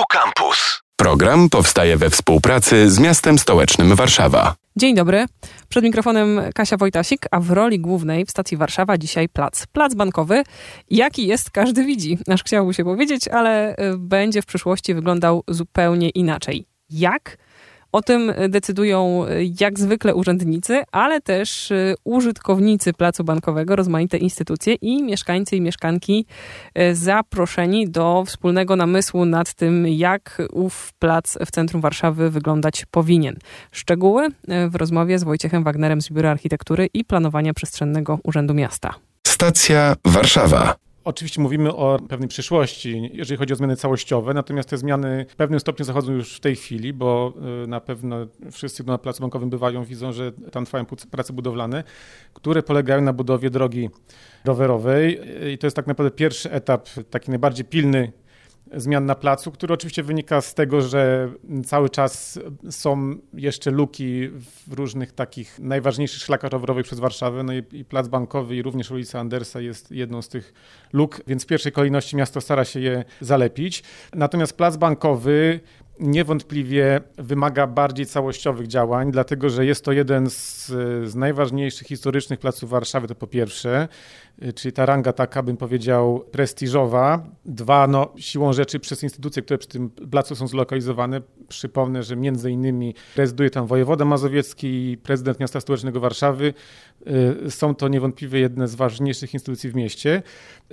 Tu Campus. Program powstaje we współpracy z miastem stołecznym Warszawa. Dzień dobry. Przed mikrofonem Kasia Wojtasik, a w roli głównej w stacji Warszawa dzisiaj plac. Plac bankowy. Jaki jest, każdy widzi. Aż chciałby się powiedzieć, ale y, będzie w przyszłości wyglądał zupełnie inaczej. Jak? O tym decydują jak zwykle urzędnicy, ale też y, użytkownicy placu bankowego, rozmaite instytucje i mieszkańcy i mieszkanki y, zaproszeni do wspólnego namysłu nad tym, jak ów plac w centrum Warszawy wyglądać powinien. Szczegóły w rozmowie z Wojciechem Wagnerem z Biura Architektury i Planowania Przestrzennego Urzędu Miasta. Stacja Warszawa. Oczywiście mówimy o pewnej przyszłości, jeżeli chodzi o zmiany całościowe, natomiast te zmiany w pewnym stopniu zachodzą już w tej chwili, bo y, na pewno wszyscy, na placu bankowym bywają, widzą, że tam trwają prace budowlane, które polegają na budowie drogi rowerowej. I to jest tak naprawdę pierwszy etap, taki najbardziej pilny zmian na placu, który oczywiście wynika z tego, że cały czas są jeszcze luki w różnych takich najważniejszych szlakach rowerowych przez Warszawę. No i, i plac bankowy i również ulica Andersa jest jedną z tych luk, więc w pierwszej kolejności miasto stara się je zalepić. Natomiast plac bankowy niewątpliwie wymaga bardziej całościowych działań, dlatego że jest to jeden z, z, najważniejszych historycznych placów Warszawy, to po pierwsze, czyli ta ranga taka, bym powiedział, prestiżowa. Dwa, no, siłą rzeczy przez instytucje, które przy tym placu są zlokalizowane. Przypomnę, że między innymi rezyduje tam wojewoda mazowiecki i prezydent miasta stołecznego Warszawy. Y, są to niewątpliwie jedne z ważniejszych instytucji w mieście.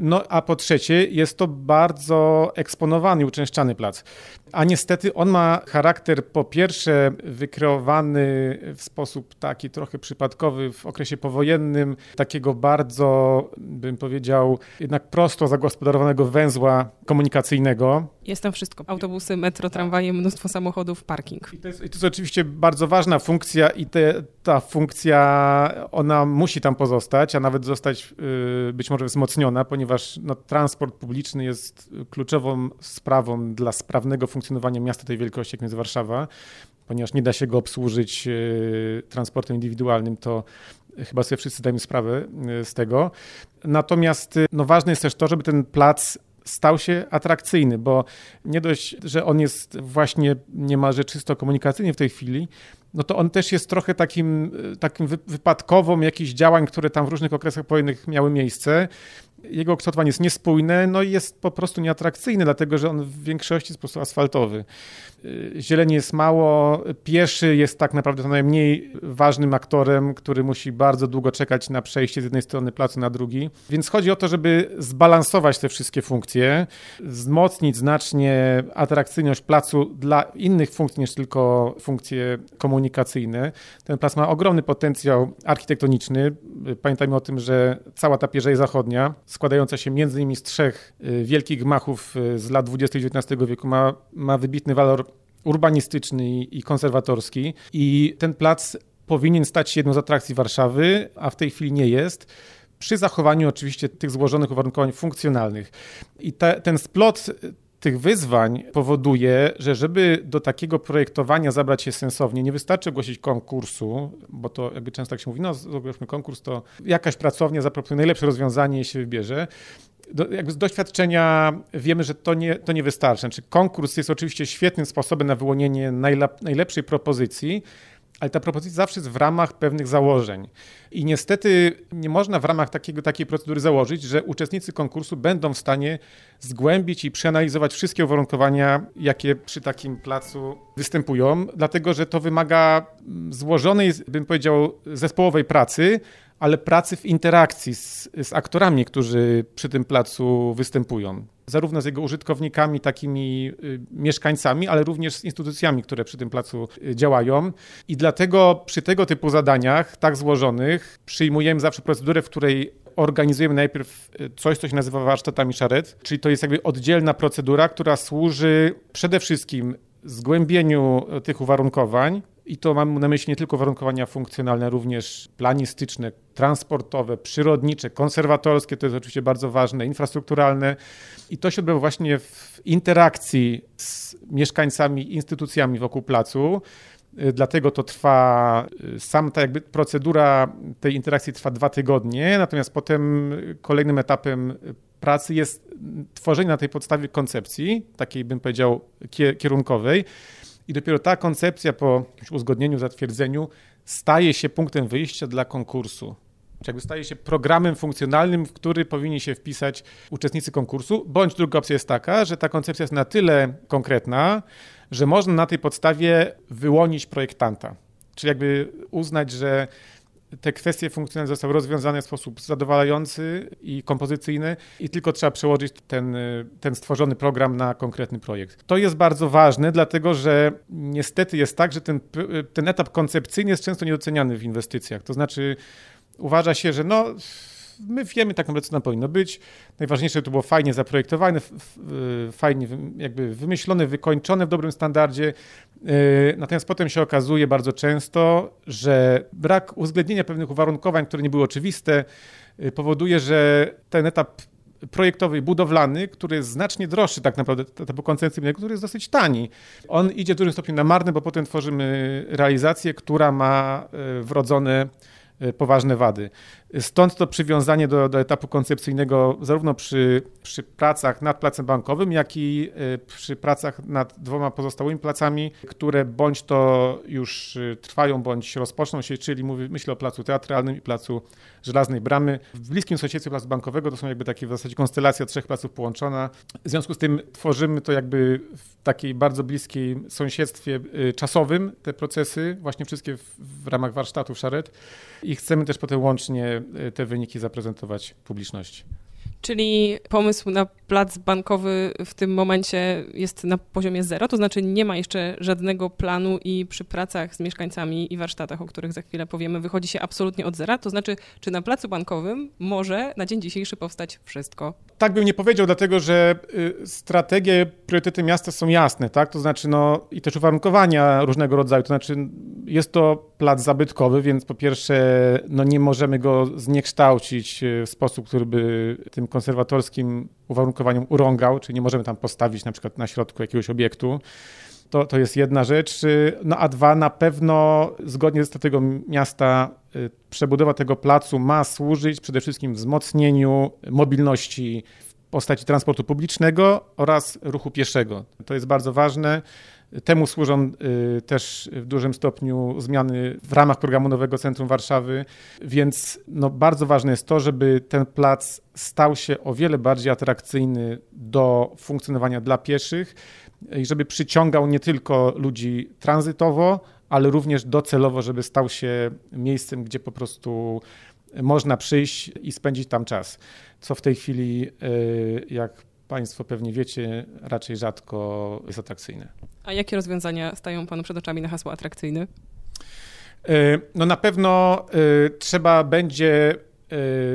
No a po trzecie, jest to bardzo eksponowany uczęszczany plac. A niestety on ma charakter po pierwsze wykreowany w sposób taki trochę przypadkowy w okresie powojennym, takiego bardzo, bym powiedział, jednak prosto zagospodarowanego węzła komunikacyjnego. Jest tam wszystko. Autobusy, metro, tramwaje, mnóstwo samochodów, parking. I to jest, i to jest oczywiście bardzo ważna funkcja i te, ta funkcja, ona musi tam pozostać, a nawet zostać yy, być może wzmocniona, ponieważ no, transport publiczny jest kluczową sprawą dla sprawnego funkcjonowania miasta tej wielkości, jak jest Warszawa, ponieważ nie da się go obsłużyć yy, transportem indywidualnym, to chyba sobie wszyscy zdajemy sprawę yy, z tego. Natomiast no, ważne jest też to, żeby ten plac stał się atrakcyjny, bo nie dość, że on jest właśnie niemalże czysto komunikacyjny w tej chwili, no to on też jest trochę takim, takim wypadkową jakichś działań, które tam w różnych okresach wojennych miały miejsce. Jego kształtowanie jest niespójne, no i jest po prostu nieatrakcyjny, dlatego że on w większości jest po prostu asfaltowy. Zieleni jest mało, pieszy jest tak naprawdę najmniej ważnym aktorem, który musi bardzo długo czekać na przejście z jednej strony placu na drugi. Więc chodzi o to, żeby zbalansować te wszystkie funkcje, wzmocnić znacznie atrakcyjność placu dla innych funkcji niż tylko funkcje komunikacyjne. Ten plac ma ogromny potencjał architektoniczny. Pamiętajmy o tym, że cała ta pierzej zachodnia, składająca się między innymi z trzech y, wielkich gmachów y, z lat XX XIX wieku, ma, ma wybitny walor urbanistyczny i konserwatorski. I ten plac powinien stać się jedną z atrakcji Warszawy, a w tej chwili nie jest przy zachowaniu oczywiście tych złożonych uwarunkowań funkcjonalnych. I te, ten splot tych wyzwań powoduje, że żeby do takiego projektowania zabrać się sensownie, nie wystarczy ogłosić konkursu, bo to jakby często tak się mówi, no ogłośmy konkurs, to jakaś pracownia zaproponuje najlepsze rozwiązanie się wybierze. Do, jakby z doświadczenia wiemy, że to nie, to nie wystarczy. Znaczy, konkurs jest oczywiście świetnym sposobem na wyłonienie najlep, najlepszej propozycji, ale ta propozycja zawsze jest w ramach pewnych założeń. I niestety nie można w ramach takiego, takiej procedury założyć, że uczestnicy konkursu będą w stanie zgłębić i przeanalizować wszystkie uwarunkowania, jakie przy takim placu występują, dlatego że to wymaga złożonej, bym powiedział, zespołowej pracy, ale pracy w interakcji z, z aktorami, którzy przy tym placu występują zarówno z jego użytkownikami, takimi y, mieszkańcami, ale również z instytucjami, które przy tym placu y, działają. I dlatego przy tego typu zadaniach, tak złożonych, przyjmujemy zawsze procedurę, w której organizujemy najpierw y, coś, co się nazywa warsztatami szaret, czyli to jest jakby oddzielna procedura, która służy przede wszystkim zgłębieniu tych uwarunkowań, i to mam na myśli nie tylko warunkowania funkcjonalne, również planistyczne, transportowe, przyrodnicze, konserwatorskie, to jest oczywiście bardzo ważne, infrastrukturalne. I to się odbywa właśnie w interakcji z mieszkańcami, instytucjami wokół placu. dlatego to trwa, sam ta jakby procedura tej interakcji trwa dwa tygodnie, natomiast potem kolejnym etapem pracy jest tworzenie na tej podstawie koncepcji, takiej bym powiedział kierunkowej i dopiero ta koncepcja po uzgodnieniu, zatwierdzeniu staje się punktem wyjścia dla konkursu. Czy jakby staje się programem funkcjonalnym, w który powinni się wpisać uczestnicy konkursu, bądź druga opcja jest taka, że ta koncepcja jest na tyle konkretna, że można na tej podstawie wyłonić projektanta. Czyli jakby uznać, że te kwestie funkcjonalne zostały rozwiązane w sposób zadowalający i kompozycyjny i tylko trzeba przełożyć ten, ten stworzony program na konkretny projekt. To jest bardzo ważne, dlatego że niestety jest tak, że ten, ten etap koncepcyjny jest często niedoceniany w inwestycjach. To znaczy uważa się, że no my wiemy tak naprawdę, co nam powinno być. Najważniejsze to było fajnie zaprojektowane, fajnie jakby wymyślone, wykończone w dobrym standardzie. E, natomiast potem się okazuje bardzo często, że brak uwzględnienia pewnych uwarunkowań, które nie były oczywiste, e, powoduje, że ten etap projektowy budowlany, który jest znacznie droższy tak naprawdę etapu koncepcyjnego, który jest dosyć tani. On idzie w dużym stopniu na marne, bo potem tworzymy realizację, która ma e, wrodzone poważne wady. Stąd to przywiązanie do, do etapu koncepcyjnego zarówno przy, przy pracach nad placem bankowym, jak i e, przy pracach nad dwoma pozostałymi placami, które bądź to już e, trwają, bądź rozpoczną się, czyli mówię, myślę o placu teatralnym i placu Żelaznej Bramy. W bliskim sąsiedztwie placu bankowego to są jakby takie w zasadzie konstelacja trzech placów połączona. W związku z tym tworzymy to jakby w takiej bardzo bliskiej sąsiedztwie e, czasowym te procesy, właśnie wszystkie w, w ramach warsztatów Szaret i chcemy też potem łącznie te wyniki zaprezentować publiczności. Czyli pomysł na plac bankowy w tym momencie jest na poziomie zero, to znaczy nie ma jeszcze żadnego planu i przy pracach z mieszkańcami i warsztatach, o których za chwilę powiemy, wychodzi się absolutnie od zera. To znaczy, czy na placu bankowym może na dzień dzisiejszy powstać wszystko? Tak bym nie powiedział, dlatego że y, strategie, priorytety miasta są jasne, tak? To znaczy, no i też uwarunkowania różnego rodzaju. To znaczy, jest to plac zabytkowy, więc po pierwsze, no nie możemy go zniekształcić w sposób, który by tym konserwatorskim uwarunkowaniom urągał, czyli nie możemy tam postawić na przykład na środku jakiegoś obiektu. To, to jest jedna rzecz. No a dwa, na pewno zgodnie z strategią miasta y, przebudowa tego placu ma służyć przede wszystkim wzmocnieniu mobilności w postaci transportu publicznego oraz ruchu pieszego. To jest bardzo ważne. Temu służą y, też w dużym stopniu zmiany w ramach programu Nowego Centrum Warszawy, więc no bardzo ważne jest to, żeby ten plac stał się o wiele bardziej atrakcyjny do funkcjonowania dla pieszych i żeby przyciągał nie tylko ludzi tranzytowo, ale również docelowo, żeby stał się miejscem, gdzie po prostu można przyjść i spędzić tam czas, co w tej chwili, y, jak Państwo pewnie wiecie, raczej rzadko jest atrakcyjne. A jakie rozwiązania stają Panu przed oczami na hasło atrakcyjny? E, no na pewno e, trzeba będzie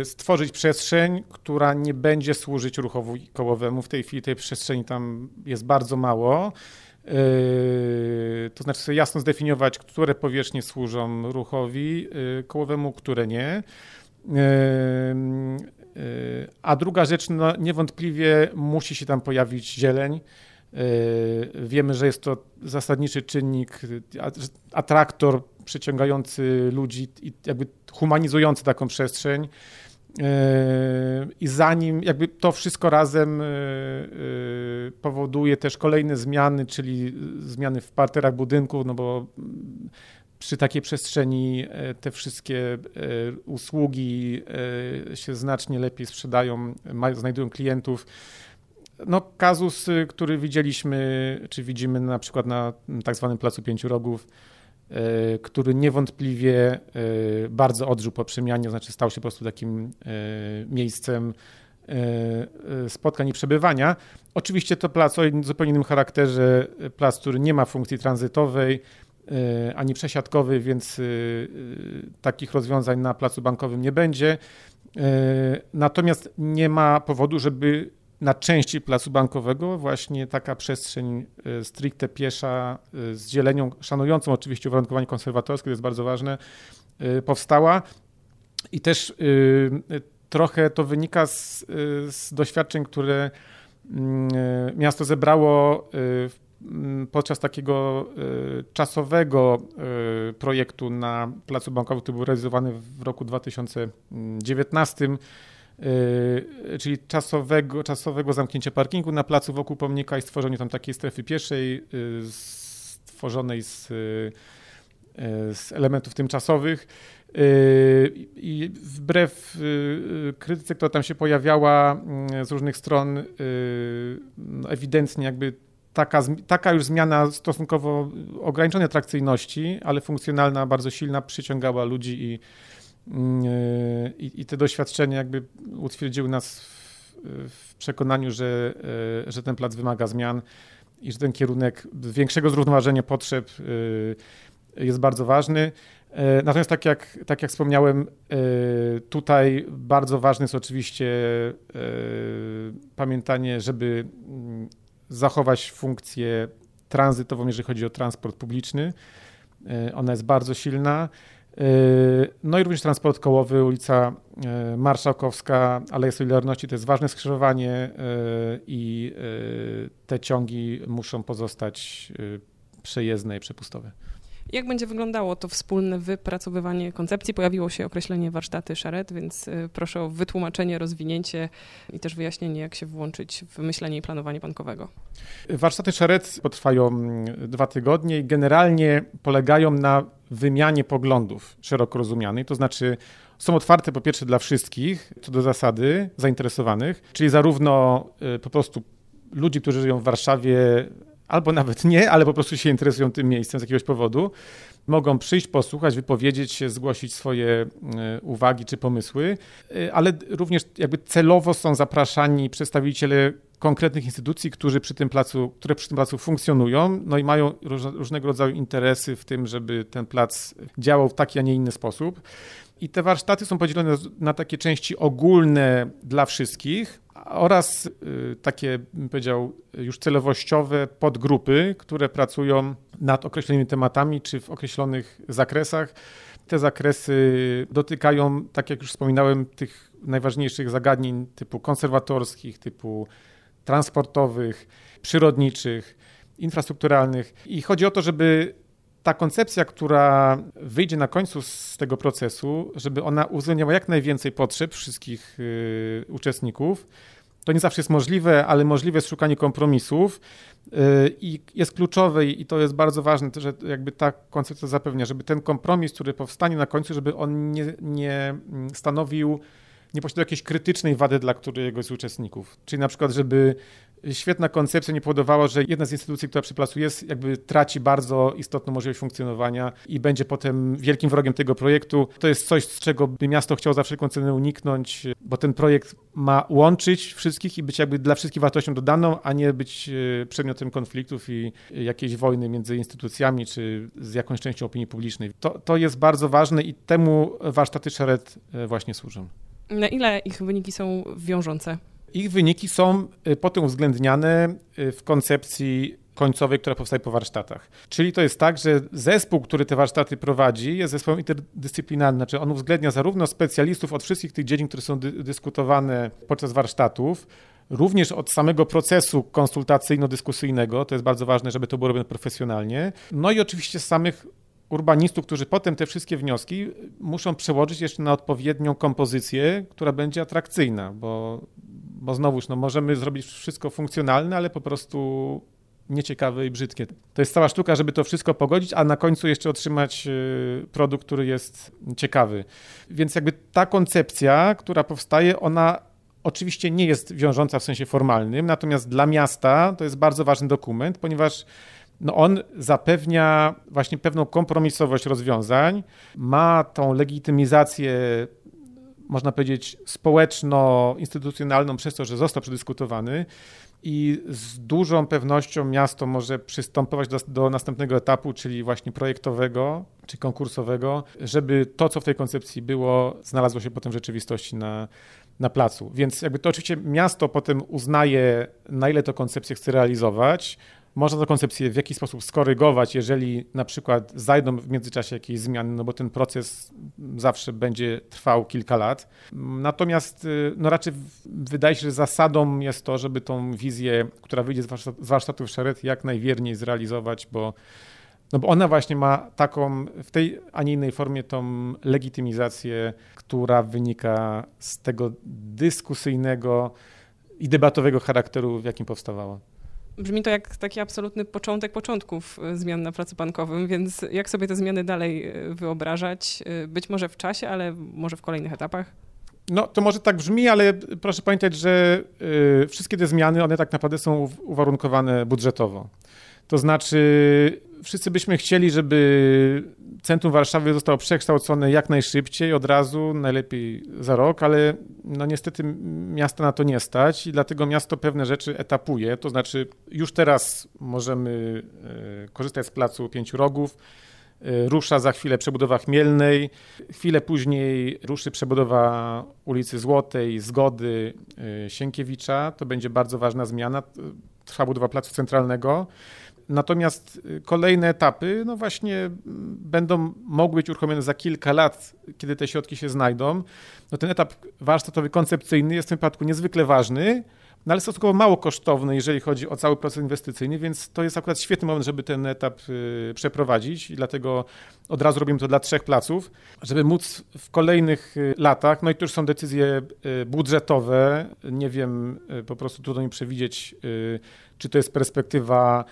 e, stworzyć przestrzeń, która nie będzie służyć ruchowi kołowemu. W tej chwili tej przestrzeni tam jest bardzo mało. To znaczy sobie jasno zdefiniować, które powierzchnie służą ruchowi kołowemu, które nie. A druga rzecz, no niewątpliwie musi się tam pojawić zieleń. Yy, wiemy, że jest to zasadniczy czynnik, atraktor przyciągający ludzi i jakby humanizujący taką przestrzeń. Yy, I zanim jakby to wszystko razem powoduje też kolejne zmiany, czyli zmiany w parterach budynków, no bo przy takiej przestrzeni te wszystkie usługi się znacznie lepiej sprzedają, znajdują klientów. No, kazus, y, który widzieliśmy, czy widzimy na przykład na tak zwanym Placu Pięciu Rogów, który niewątpliwie bardzo odżył po przemianie, znaczy stał się po prostu takim miejscem spotkań i przebywania. Oczywiście to plac o zupełnie innym charakterze, plac, który nie ma funkcji tranzytowej ani przesiadkowej, więc takich rozwiązań na placu bankowym nie będzie. Natomiast nie ma powodu, żeby na części placu bankowego właśnie taka przestrzeń e, stricte piesza e, z zielenią, szanującą oczywiście uwarunkowanie konserwatorskie, to jest bardzo ważne, e, powstała. I też trochę to wynika z, z doświadczeń, które mm, miasto zebrało mm, podczas takiego czasowego projektu na Placu Bankowym, który był realizowany w roku 2019, czyli czasowego, czasowego zamknięcia parkingu na placu wokół pomnika i stworzeniu tam takiej strefy pieszej, stworzonej z, z elementów tymczasowych. I wbrew krytyce, która tam się pojawiała z różnych stron, no, ewidentnie jakby taka, taka już zmiana stosunkowo ograniczonej atrakcyjności, ale funkcjonalna, bardzo silna, przyciągała ludzi i, i, i te doświadczenia jakby utwierdziły nas w, w przekonaniu, że, że ten plac wymaga zmian i że ten kierunek większego zrównoważenia potrzeb jest bardzo ważny. E, natomiast tak jak, tak jak wspomniałem, e, tutaj bardzo ważne jest oczywiście e, pamiętanie, żeby mm, zachować funkcję tranzytową, jeżeli chodzi o transport publiczny. Ona jest bardzo silna. No i również transport kołowy, ulica Marszałkowska, Aleja Solidarności to jest ważne skrzyżowanie i te ciągi muszą pozostać przejezdne i przepustowe. Jak będzie wyglądało to wspólne wypracowywanie koncepcji? Pojawiło się określenie warsztaty szaret, więc y, proszę o wytłumaczenie, rozwinięcie i też wyjaśnienie, jak się włączyć w myślenie i planowanie bankowego. Warsztaty szaret potrwają mm, dwa tygodnie i generalnie polegają na wymianie poglądów szeroko rozumianej, to znaczy są otwarte po pierwsze dla wszystkich, co do zasady, zainteresowanych, czyli zarówno y, po prostu ludzi, którzy żyją w Warszawie, albo nawet nie, ale po prostu się interesują tym miejscem z jakiegoś powodu, mogą przyjść, posłuchać, wypowiedzieć się, zgłosić swoje e, uwagi czy pomysły, e, ale również jakby celowo są zapraszani przedstawiciele konkretnych instytucji, którzy przy tym placu, które przy tym placu funkcjonują, no i mają różnego rodzaju interesy w tym, żeby ten plac działał w taki, a nie inny sposób. I te warsztaty są podzielone na takie części ogólne dla wszystkich, oraz y, takie, bym powiedział, już celowościowe podgrupy, które pracują nad określonymi tematami czy w określonych zakresach. Te zakresy dotykają, tak jak już wspominałem, tych najważniejszych zagadnień typu konserwatorskich, typu transportowych, przyrodniczych, infrastrukturalnych. I chodzi o to, żeby ta koncepcja, która wyjdzie na końcu z tego procesu, żeby ona uwzględniała jak najwięcej potrzeb wszystkich y, uczestników. To nie zawsze jest możliwe, ale możliwe jest szukanie kompromisów y, i jest kluczowe i to jest bardzo ważne, że jakby ta koncepcja zapewnia, żeby ten kompromis, który powstanie na końcu, żeby on nie, nie stanowił nie posiadał jakiejś krytycznej wady dla któregoś z uczestników. Czyli na przykład, żeby świetna koncepcja nie powodowała, że jedna z instytucji, która przy placu jest, jakby traci bardzo istotną możliwość funkcjonowania i będzie potem wielkim wrogiem tego projektu. To jest coś, z czego by miasto chciało za wszelką cenę uniknąć, bo ten projekt ma łączyć wszystkich i być jakby dla wszystkich wartością dodaną, a nie być e, przedmiotem konfliktów i jakiejś wojny między instytucjami czy z jakąś częścią opinii publicznej. To, to jest bardzo ważne i temu warsztaty Szeret e, właśnie służą. Na ile ich wyniki są wiążące? Ich wyniki są y, potem uwzględniane y, w koncepcji końcowej, która powstaje po warsztatach. Czyli to jest tak, że zespół, który te warsztaty prowadzi, jest zespołem interdyscyplinarnym, znaczy on uwzględnia zarówno specjalistów od wszystkich tych dziedzin, które są dy dyskutowane podczas warsztatów, również od samego procesu konsultacyjno-dyskusyjnego, to jest bardzo ważne, żeby to było robione profesjonalnie, no i oczywiście samych urbanistów, którzy potem te wszystkie wnioski muszą przełożyć jeszcze na odpowiednią kompozycję, która będzie atrakcyjna, bo, bo znowuż no, możemy zrobić wszystko funkcjonalne, ale po prostu nieciekawe i brzydkie. To jest cała sztuka, żeby to wszystko pogodzić, a na końcu jeszcze otrzymać y, produkt, który jest ciekawy. Więc jakby ta koncepcja, która powstaje, ona oczywiście nie jest wiążąca w sensie formalnym, natomiast dla miasta to jest bardzo ważny dokument, ponieważ no on zapewnia właśnie pewną kompromisowość rozwiązań, ma tą legitymizację, można powiedzieć, społeczno-instytucjonalną przez to, że został przedyskutowany i z dużą pewnością miasto może przystępować do, do, następnego etapu, czyli właśnie projektowego czy konkursowego, żeby to, co w tej koncepcji było, znalazło się potem w rzeczywistości na, na placu. Więc jakby to oczywiście miasto potem uznaje, na ile to koncepcję chce realizować, można tę koncepcję w jakiś sposób skorygować, jeżeli na przykład zajdą w międzyczasie jakieś zmiany, no bo ten proces zawsze będzie trwał kilka lat. Natomiast no raczej wydaje się, że zasadą jest to, żeby tą wizję, która wyjdzie z warsztatów Szeret, jak najwierniej zrealizować, bo no bo ona właśnie ma taką, w tej, a nie innej formie, tą legitymizację, która wynika z tego dyskusyjnego i debatowego charakteru, w jakim powstawała. Brzmi to jak taki absolutny początek początków e, zmian na placu bankowym, więc jak sobie te zmiany dalej e, wyobrażać? E, być może w czasie, ale może w kolejnych etapach? No, to może tak brzmi, ale proszę pamiętać, że wszystkie te zmiany, one tak naprawdę są uwarunkowane budżetowo. To znaczy, wszyscy byśmy chcieli, żeby centrum Warszawy zostało przekształcone jak najszybciej, od razu, najlepiej za rok, ale no niestety miasta na to nie stać i dlatego miasto pewne rzeczy etapuje. To znaczy, już teraz możemy e, korzystać z placu Pięciu Rogów. E, rusza za chwilę przebudowa Chmielnej, chwilę później ruszy przebudowa ulicy Złotej, Zgody, e, Sienkiewicza. To będzie bardzo ważna zmiana. Trwa budowa placu centralnego. Natomiast y, kolejne etapy, no właśnie, będą mogły być uruchomione za kilka lat, kiedy te środki się znajdą. No ten etap warsztatowy, koncepcyjny jest w tym przypadku niezwykle ważny, no ale stosunkowo mało kosztowny, jeżeli chodzi o cały proces inwestycyjny, więc to jest akurat świetny moment, żeby ten etap y, przeprowadzić i dlatego od razu robimy to dla trzech placów, żeby móc w kolejnych y, latach, no i to już są decyzje budżetowe, nie wiem, po prostu trudno mi przewidzieć, czy to jest perspektywa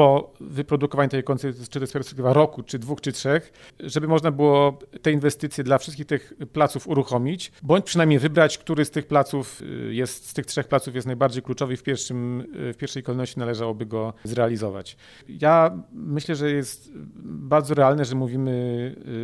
po wyprodukowaniu tej koncepcji, czy to jest perspektywa roku, czy dwóch, czy trzech, żeby można było te inwestycje dla wszystkich tych placów uruchomić, bądź przynajmniej wybrać, który z tych placów y, jest, z tych trzech placów jest najbardziej kluczowy i w, pierwszym, y, w pierwszej kolejności należałoby go zrealizować. Ja myślę, że jest bardzo realne, że mówimy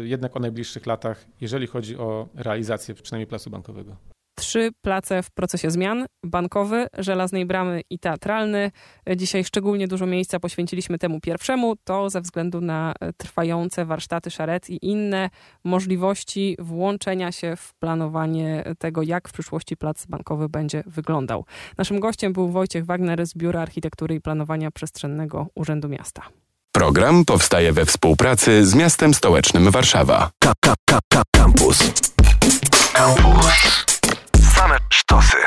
y, jednak o najbliższych latach, jeżeli chodzi o realizację przynajmniej placu bankowego trzy place w procesie zmian: bankowy, żelaznej bramy i teatralny. Dzisiaj szczególnie dużo miejsca poświęciliśmy temu pierwszemu, to ze względu na trwające warsztaty szaret i inne możliwości włączenia się w planowanie tego, jak w przyszłości plac bankowy będzie wyglądał. Naszym gościem był Wojciech Wagner z Biura Architektury i Planowania Przestrzennego Urzędu Miasta. Program powstaje we współpracy z miastem stołecznym Warszawa. Campus. Что ты?